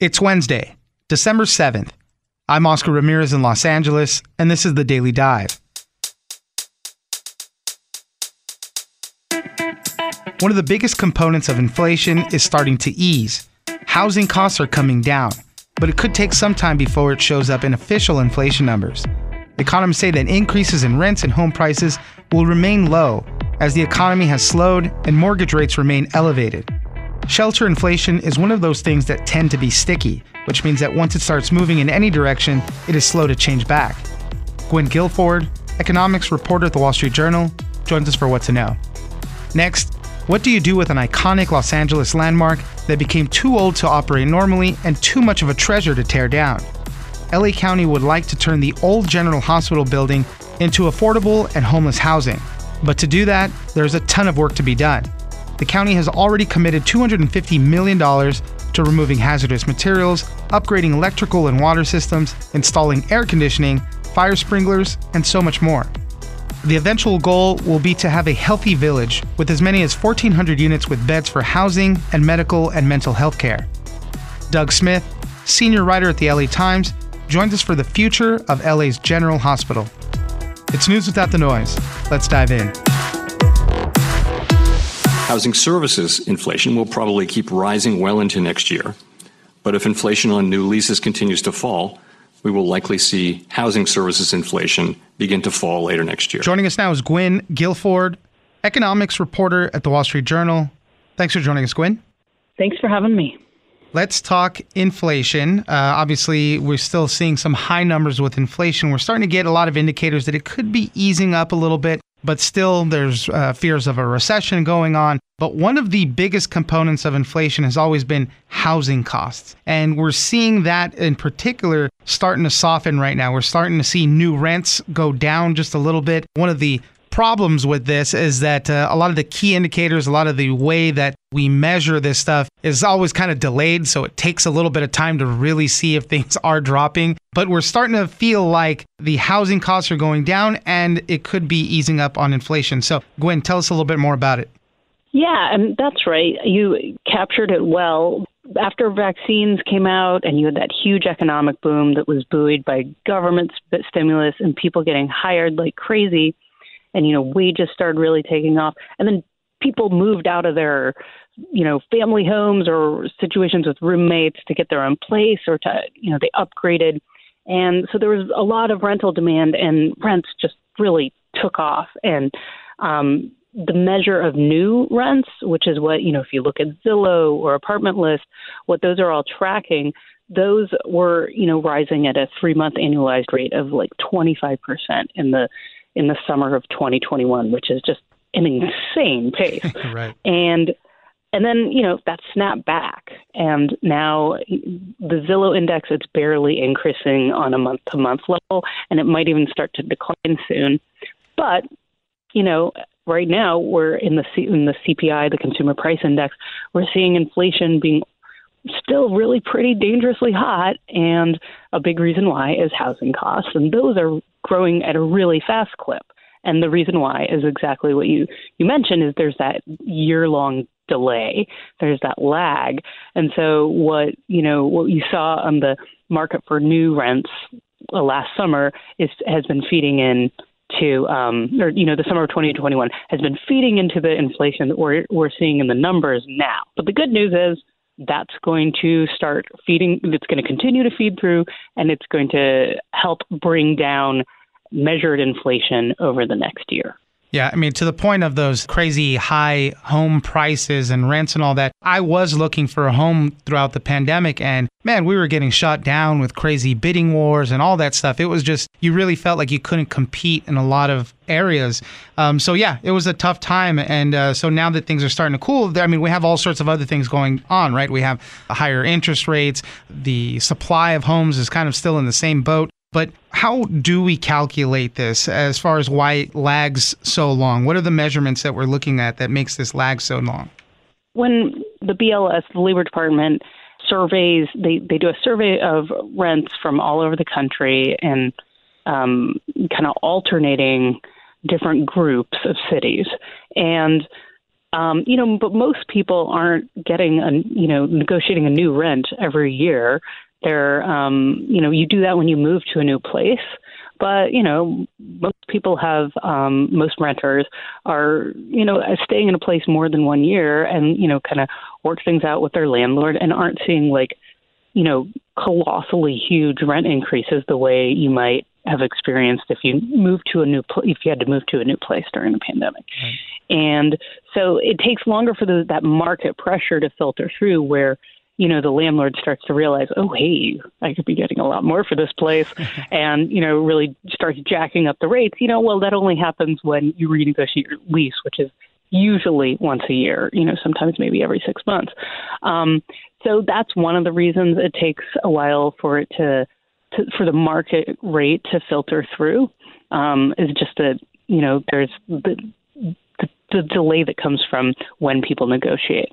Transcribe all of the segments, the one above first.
It's Wednesday, December 7th. I'm Oscar Ramirez in Los Angeles, and this is the Daily Dive. One of the biggest components of inflation is starting to ease. Housing costs are coming down, but it could take some time before it shows up in official inflation numbers. Economists say that increases in rents and home prices will remain low as the economy has slowed and mortgage rates remain elevated. Shelter inflation is one of those things that tend to be sticky, which means that once it starts moving in any direction, it is slow to change back. Gwynn Guilford, economics reporter at the Wall Street Journal, joins us for What to Know. Next, what do you do with an iconic Los Angeles landmark that became too old to operate normally and too much of a treasure to tear down? LA County would like to turn the old General Hospital building into affordable and homeless housing. But to do that, there's a ton of work to be done. The county has already committed $250 million to removing hazardous materials, upgrading electrical and water systems, installing air conditioning, fire sprinklers, and so much more. The eventual goal will be to have a healthy village with as many as 1,400 units with beds for housing and medical and mental health care. Doug Smith, senior writer at the LA Times, joins us for the future of LA's General Hospital. It's news without the noise. Let's dive in. Housing services inflation will probably keep rising well into next year. But if inflation on new leases continues to fall, we will likely see housing services inflation begin to fall later next year. Joining us now is Gwynn Guilford, economics reporter at the Wall Street Journal. Thanks for joining us, Gwynn. Thanks for having me. Let's talk inflation. Uh, obviously, we're still seeing some high numbers with inflation. We're starting to get a lot of indicators that it could be easing up a little bit but still there's uh, fears of a recession going on. But one of the biggest components of inflation has always been housing costs. And we're seeing that in particular starting to soften right now. We're starting to see new rents go down just a little bit. One of the problems with this is that uh, a lot of the key indicators, a lot of the way that we measure this stuff is always kind of delayed. So it takes a little bit of time to really see if things are dropping. But we're starting to feel like the housing costs are going down and it could be easing up on inflation. So, Gwynn, tell us a little bit more about it. Yeah, and that's right. You captured it well. After vaccines came out and you had that huge economic boom that was buoyed by government stimulus and people getting hired like crazy, and you know wages started really taking off. And then people moved out of their you know family homes or situations with roommates to get their own place or to you know they upgraded. And so there was a lot of rental demand and rents just really took off. And um the measure of new rents which is what you know if you look at Zillow or apartment list what those are all tracking those were you know rising at a 3 month annualized rate of like 25% in the in the summer of 2021, which is just an insane pace. right. And and then you know that snapped back, and now the Zillow index it's barely increasing on a month to month level, and it might even start to decline soon. But you know, right now we're in the C- in the CPI, the Consumer Price Index, we're seeing inflation being still really pretty dangerously hot, and a big reason why is housing costs, and those are growing at a really fast clip. And the reason why is exactly what you, you mentioned is there's that year long delay. There's that lag. And so what, you know, what you saw on the market for new rents uh, last summer is has been feeding in to um or you know the summer of 2021 has been feeding into the inflation that we're we're seeing in the numbers now. But the good news is that's going to start feeding, it's going to continue to feed through, and it's going to help bring down measured inflation over the next year. Yeah, I mean, to the point of those crazy high home prices and rents and all that, I was looking for a home throughout the pandemic, and man, we were getting shot down with crazy bidding wars and all that stuff. It was just, you really felt like you couldn't compete in a lot of areas. Um, so, yeah, it was a tough time. And uh, so now that things are starting to cool, I mean, we have all sorts of other things going on, right? We have higher interest rates, the supply of homes is kind of still in the same boat. But how do we calculate this as far as why it lags so long? What are the measurements that we're looking at that makes this lag so long? When the BLS, the Labor Department, surveys, they, they do a survey of rents from all over the country and um, kind of alternating different groups of cities. And um, you know, but most people aren't getting a, you know, negotiating a new rent every year. They're, um, you know, you do that when you move to a new place. But you know, most people have, um, most renters are, you know, staying in a place more than one year, and you know, kind of work things out with their landlord, and aren't seeing like, you know, colossally huge rent increases the way you might have experienced if you moved to a new pl- if you had to move to a new place during the pandemic. Right. And so it takes longer for the, that market pressure to filter through where you know, the landlord starts to realize, oh, hey, I could be getting a lot more for this place, and you know, really starts jacking up the rates. You know, well, that only happens when you renegotiate your lease, which is usually once a year. You know, sometimes maybe every six months. Um, so that's one of the reasons it takes a while for it to, to for the market rate to filter through. Um, is just that you know there's the the delay that comes from when people negotiate.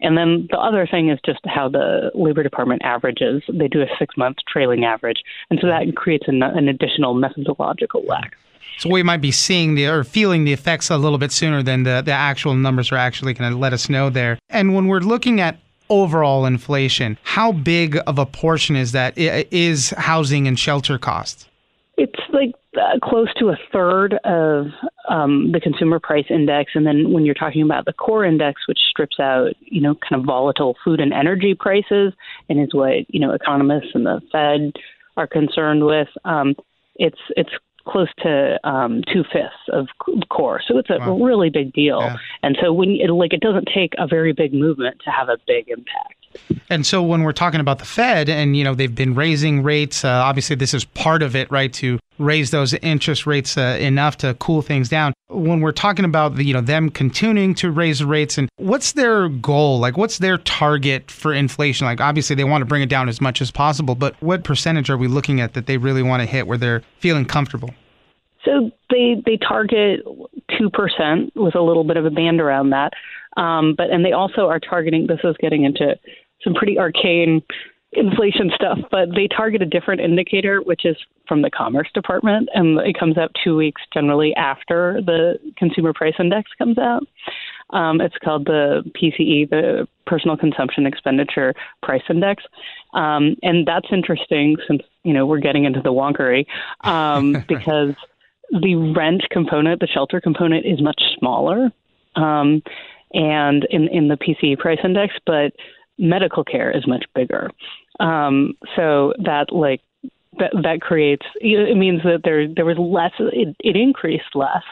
And then the other thing is just how the Labor Department averages. They do a six month trailing average. And so that creates an, an additional methodological lag. So we might be seeing the or feeling the effects a little bit sooner than the, the actual numbers are actually going to let us know there. And when we're looking at overall inflation, how big of a portion is that is housing and shelter costs? It's like uh, close to a third of um, the consumer price index, and then when you're talking about the core index, which strips out you know kind of volatile food and energy prices, and is what you know economists and the Fed are concerned with, um, it's it's close to um, two fifths of core. So it's a wow. really big deal. Yeah. And so when it, like it doesn't take a very big movement to have a big impact. And so when we're talking about the Fed, and you know they've been raising rates, uh, obviously this is part of it, right? To raise those interest rates uh, enough to cool things down. When we're talking about the, you know them continuing to raise rates, and what's their goal? Like, what's their target for inflation? Like, obviously they want to bring it down as much as possible, but what percentage are we looking at that they really want to hit where they're feeling comfortable? So they they target two percent with a little bit of a band around that, um, but and they also are targeting. This is getting into some pretty arcane inflation stuff, but they target a different indicator, which is from the Commerce Department, and it comes out two weeks generally after the Consumer Price Index comes out. Um, it's called the PCE, the Personal Consumption Expenditure Price Index, um, and that's interesting since you know we're getting into the wonkery um, because the rent component, the shelter component, is much smaller, um, and in in the PCE Price Index, but medical care is much bigger. Um, so that like that that creates it means that there there was less it, it increased less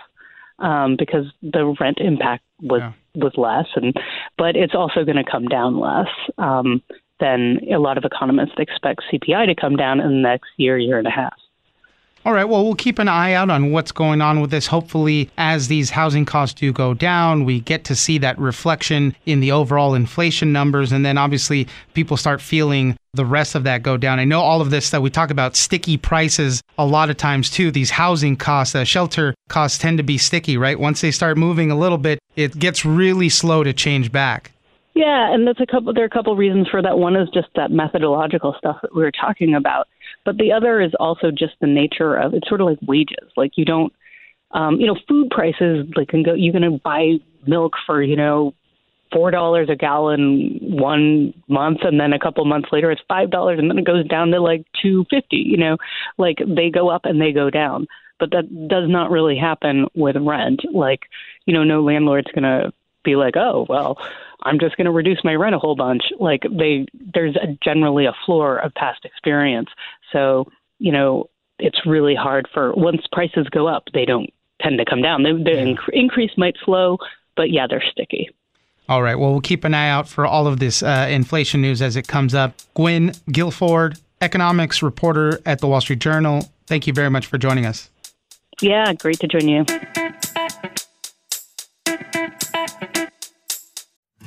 um, because the rent impact was yeah. was less and but it's also going to come down less um, than a lot of economists expect CPI to come down in the next year year and a half. All right. Well, we'll keep an eye out on what's going on with this. Hopefully, as these housing costs do go down, we get to see that reflection in the overall inflation numbers. And then obviously, people start feeling the rest of that go down. I know all of this that we talk about sticky prices a lot of times too. These housing costs, uh, shelter costs tend to be sticky, right? Once they start moving a little bit, it gets really slow to change back. Yeah, and that's a couple. There are a couple reasons for that. One is just that methodological stuff that we were talking about, but the other is also just the nature of it's sort of like wages. Like you don't, um, you know, food prices like can go. You can buy milk for you know four dollars a gallon one month, and then a couple months later it's five dollars, and then it goes down to like two fifty. You know, like they go up and they go down, but that does not really happen with rent. Like you know, no landlord's gonna be like, oh, well, I'm just going to reduce my rent a whole bunch. Like they, there's a, generally a floor of past experience. So, you know, it's really hard for once prices go up, they don't tend to come down. The, the inc- increase might slow, but yeah, they're sticky. All right. Well, we'll keep an eye out for all of this uh, inflation news as it comes up. Gwynn Guilford, economics reporter at the Wall Street Journal. Thank you very much for joining us. Yeah, great to join you.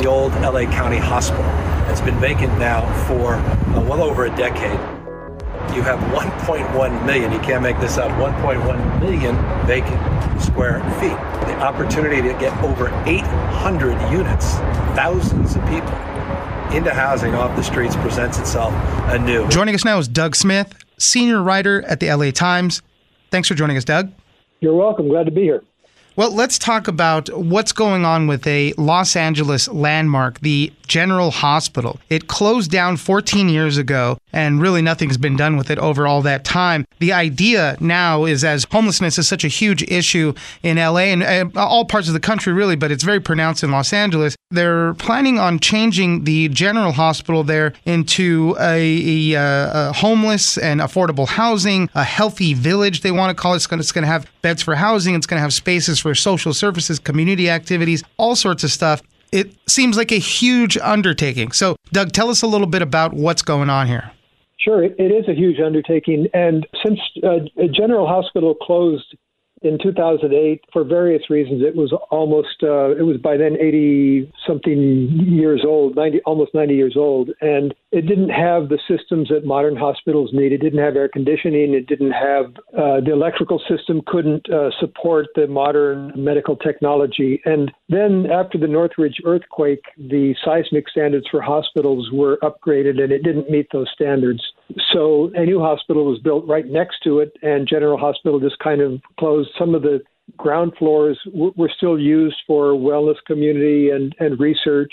The old LA County Hospital. It's been vacant now for uh, well over a decade. You have 1.1 million, you can't make this up, 1.1 million vacant square feet. The opportunity to get over 800 units, thousands of people into housing off the streets presents itself anew. Joining us now is Doug Smith, senior writer at the LA Times. Thanks for joining us, Doug. You're welcome. Glad to be here. Well, let's talk about what's going on with a Los Angeles landmark, the General Hospital. It closed down 14 years ago, and really nothing's been done with it over all that time. The idea now is as homelessness is such a huge issue in LA and, and all parts of the country, really, but it's very pronounced in Los Angeles. They're planning on changing the General Hospital there into a, a, uh, a homeless and affordable housing, a healthy village, they want to call it. It's going to have beds for housing, it's going to have spaces for social services, community activities, all sorts of stuff it seems like a huge undertaking. So, Doug, tell us a little bit about what's going on here. Sure, it is a huge undertaking. And since uh, General Hospital closed in 2008 for various reasons. It was almost uh, it was by then 80 something years old, 90 almost 90 years old, and it didn't have the systems that modern hospitals need. It didn't have air conditioning. It didn't have uh, the electrical system couldn't uh, support the modern medical technology. And then after the Northridge earthquake, the seismic standards for hospitals were upgraded, and it didn't meet those standards. So a new hospital was built right next to it, and General Hospital just kind of closed. Some of the ground floors w- were still used for wellness community and, and research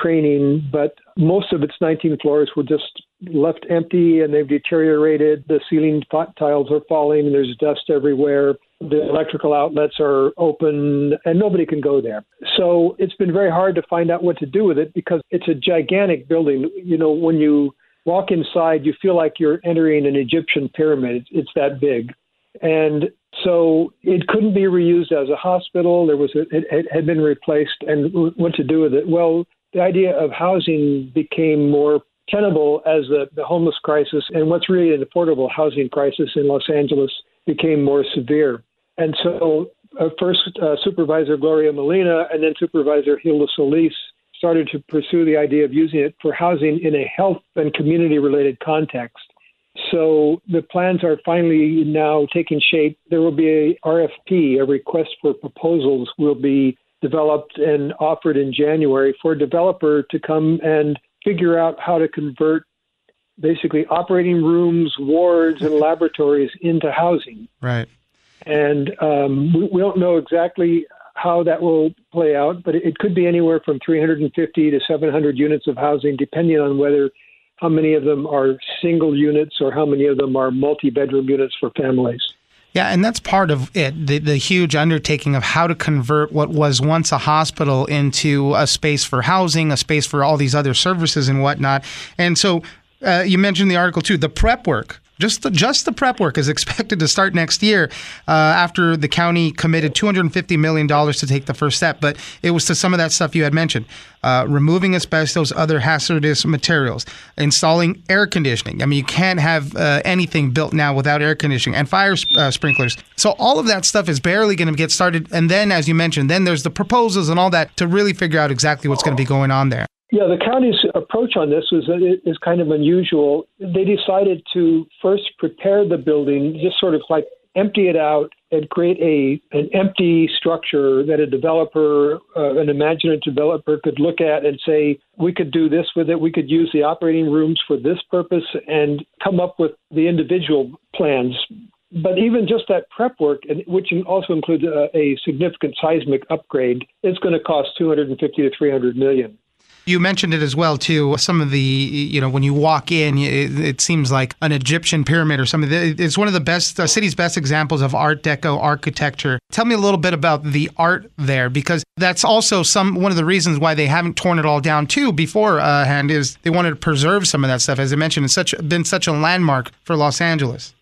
training, but most of its 19 floors were just left empty and they've deteriorated. The ceiling tiles are falling, there's dust everywhere. The electrical outlets are open, and nobody can go there. So it's been very hard to find out what to do with it because it's a gigantic building. You know, when you walk inside, you feel like you're entering an Egyptian pyramid. It's, that big. And so it couldn't be reused as a hospital. There was a, it, it had been replaced, and what to do with it? Well, the idea of housing became more tenable as the, the homeless crisis and what's really an affordable housing crisis in Los Angeles became more severe. And so, uh, first uh, Supervisor Gloria Molina and then Supervisor Hilda Solis started to pursue the idea of using it for housing in a health and community related context. So the plans are finally now taking shape. There will be a RFP, a request for proposals will be developed and offered in January for a developer to come and figure out how to convert basically operating rooms, wards, and laboratories into housing. Right. And um, we, we, don't know exactly how that will play out, but it could be anywhere from 350 to 700 units of housing, depending on whether how many of them are single units or how many of them are multi-bedroom units for families. Yeah, and that's part of it the, the huge undertaking of how to convert what was once a hospital into a space for housing, a space for all these other services and whatnot. And so uh, you mentioned the article too, the prep work Just the, just the prep work is expected to start next year uh, after the county committed $250 million to take the first step. But it was to some of that stuff you had mentioned uh, removing asbestos, other hazardous materials, installing air conditioning. I mean, you can't have uh, anything built now without air conditioning and fire uh, sprinklers. So all of that stuff is barely going to get started. And then, as you mentioned, then there's the proposals and all that to really figure out exactly what's going to be going on there. Yeah, the county's approach on this was is kind of unusual. They decided to first prepare the building, just sort of like empty it out and create a an empty structure that a developer, uh, an imaginative developer, could look at and say, we could do this with it. We could use the operating rooms for this purpose and come up with the individual plans. But even just that prep work, which also includes a, a significant seismic upgrade, is going to cost 250 to 300 million. You mentioned it as well too. Some of the, you know, when you walk in, it, it seems like an Egyptian pyramid or something. It's one of the best city's best examples of Art Deco architecture. Tell me a little bit about the art there, because that's also some one of the reasons why they haven't torn it all down too beforehand. Uh, is they wanted to preserve some of that stuff. As I mentioned, it's such been such a landmark for Los Angeles.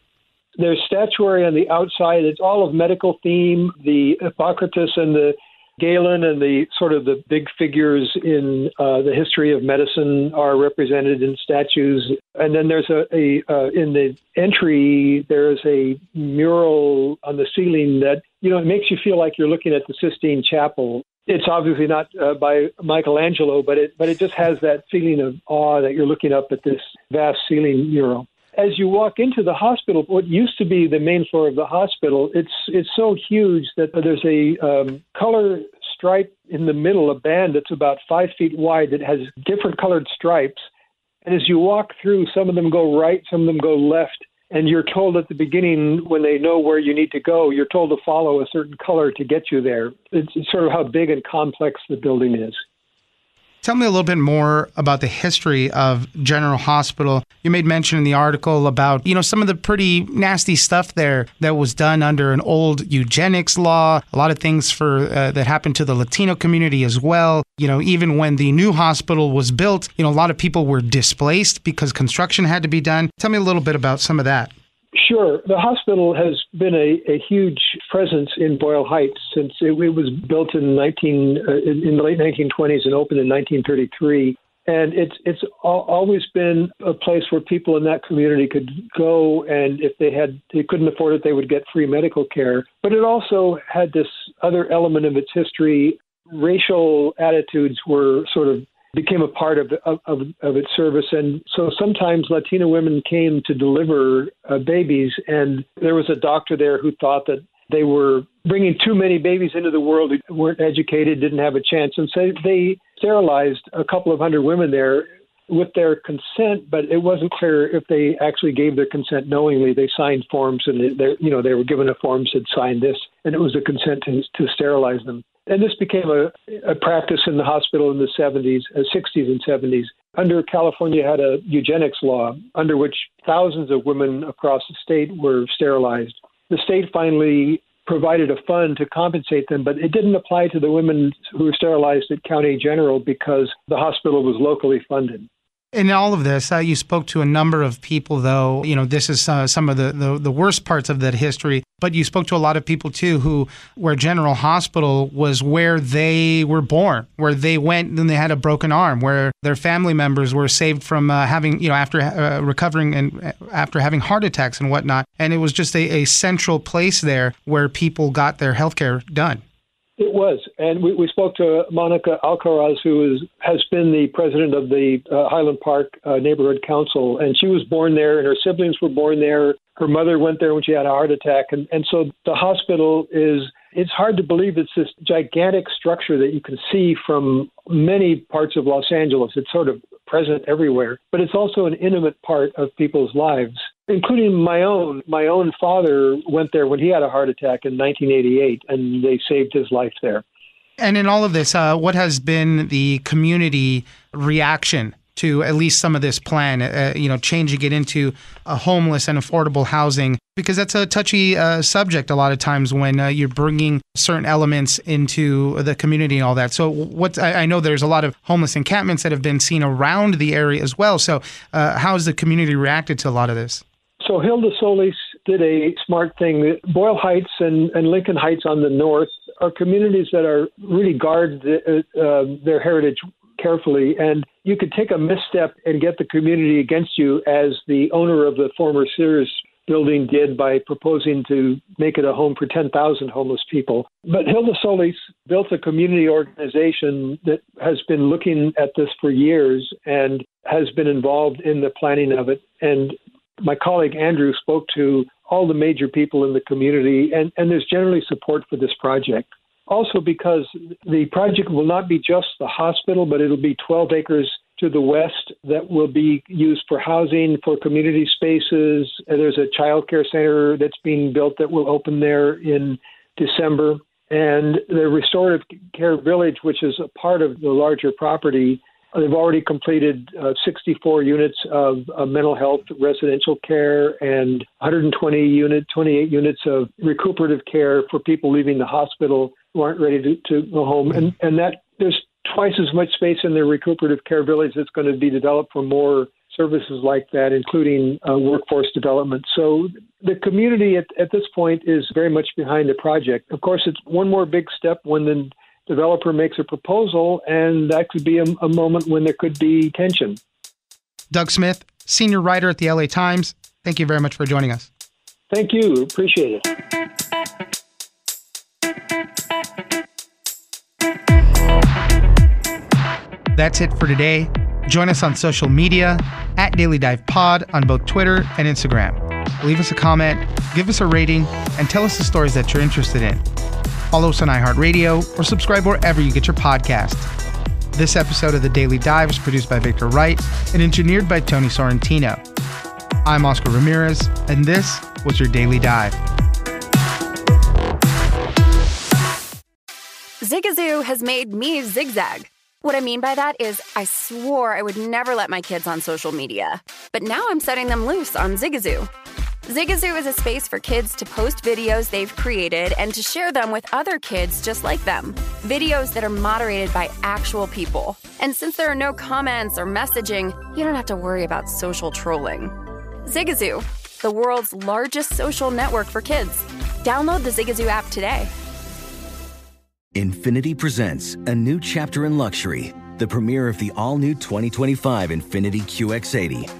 There's statuary on the outside. It's all of medical theme. The Hippocrates and the Galen and the sort of the big figures in uh, the history of medicine are represented in statues, and then there's a, a uh, in the entry there's a mural on the ceiling that you know it makes you feel like you're looking at the Sistine Chapel. It's obviously not uh, by Michelangelo, but it but it just has that feeling of awe that you're looking up at this vast ceiling mural as you walk into the hospital, what used to be the main floor of the hospital, it's it's so huge that there's a um, color stripe in the middle, a band that's about five feet wide that has different colored stripes. And as you walk through, some of them go right, some of them go left. And you're told at the beginning, when they know where you need to go, you're told to follow a certain color to get you there. It's, it's sort of how big and complex the building is. Tell me a little bit more about the history of General Hospital. You made mention in the article about, you know, some of the pretty nasty stuff there that was done under an old eugenics law, a lot of things for uh, that happened to the Latino community as well. You know, even when the new hospital was built, you know, a lot of people were displaced because construction had to be done. Tell me a little bit about some of that. Sure. The hospital has been a, a huge presence in Boyle Heights since it, it was built in 19 uh, in, the late 1920s and opened in 1933 and it's it's always been a place where people in that community could go and if they had they couldn't afford it they would get free medical care but it also had this other element of its history racial attitudes were sort of became a part of, of, of its service. And so sometimes Latina women came to deliver uh, babies, and there was a doctor there who thought that they were bringing too many babies into the world who weren't educated, didn't have a chance. And so they sterilized a couple of hundred women there with their consent, but it wasn't clear if they actually gave their consent knowingly. They signed forms, and they, you know they were given a form said sign this, and it was a consent to, to sterilize them. And this became a, a practice in the hospital in the 70s, uh, 60s, and 70s. Under California had a eugenics law under which thousands of women across the state were sterilized. The state finally provided a fund to compensate them, but it didn't apply to the women who were sterilized at County General because the hospital was locally funded. In all of this, uh, you spoke to a number of people, though. You know, this is uh, some of the, the, the, worst parts of that history. But you spoke to a lot of people, too, who where General Hospital was where they were born, where they went and they had a broken arm, where their family members were saved from uh, having, you know, after uh, recovering and uh, after having heart attacks and whatnot. And it was just a, a central place there where people got their health care done. It was, and we, we spoke to Monica Alcaraz, who is, has been the president of the uh, Highland Park uh, Neighborhood Council, and she was born there, and her siblings were born there. Her mother went there when she had a heart attack, and, and so the hospital is. It's hard to believe it's this gigantic structure that you can see from many parts of Los Angeles. It's sort of present everywhere, but it's also an intimate part of people's lives including my own. My own father went there when he had a heart attack in 1988, and they saved his life there. And in all of this, uh, what has been the community reaction to at least some of this plan? Uh, you know, changing it into a homeless and affordable housing because that's a touchy uh, subject a lot of times when uh, you're bringing certain elements into the community and all that. So, what I, I, know there's a lot of homeless encampments that have been seen around the area as well. So, uh, how has the community reacted to a lot of this? So Hilda Solis did a smart thing. Boyle Heights and, and Lincoln Heights on the north are communities that are really guard the, uh, uh, their heritage carefully, and you could take a misstep and get the community against you, as the owner of the former Sears building did by proposing to make it a home for 10,000 homeless people. But Hilda Solis built a community organization that has been looking at this for years and has been involved in the planning of it. And my colleague Andrew spoke to all the major people in the community, and, and there's generally support for this project. Also, because the project will not be just the hospital, but it'll be 12 acres to the west that will be used for housing, for community spaces. There's a child care center that's being built that will open there in December. And the restorative care village, which is a part of the larger property, They've already completed uh, 64 units of, of, mental health residential care and 120 unit, 28 units of recuperative care for people leaving the hospital who aren't ready to, to go home. And, and that there's twice as much space in the recuperative care village that's going to be developed for more services like that, including uh, workforce development. So the community at, at this point is very much behind the project. Of course, it's one more big step when the developer makes a proposal, and that could be a, a moment when there could be tension. Doug Smith, senior writer at the LA Times, thank you very much for joining us. Thank you. Appreciate it. That's it for today. Join us on social media at Daily Dive Pod on both Twitter and Instagram. Leave us a comment, give us a rating, and tell us the stories that you're interested in. Follow us on iHeartRadio or subscribe wherever you get your podcast. This episode of The Daily Dive is produced by Victor Wright and engineered by Tony Sorrentino. I'm Oscar Ramirez, and this was your Daily Dive. Zigazoo has made me zigzag. What I mean by that is, I swore I would never let my kids on social media, but now I'm setting them loose on Zigazoo. Zigazoo is a space for kids to post videos they've created and to share them with other kids just like them. Videos that are moderated by actual people. And since there are no comments or messaging, you don't have to worry about social trolling. Zigazoo, the world's largest social network for kids. Download the Zigazoo app today. Infiniti presents a new chapter in luxury, the premiere of the all new 2025 Infiniti QX80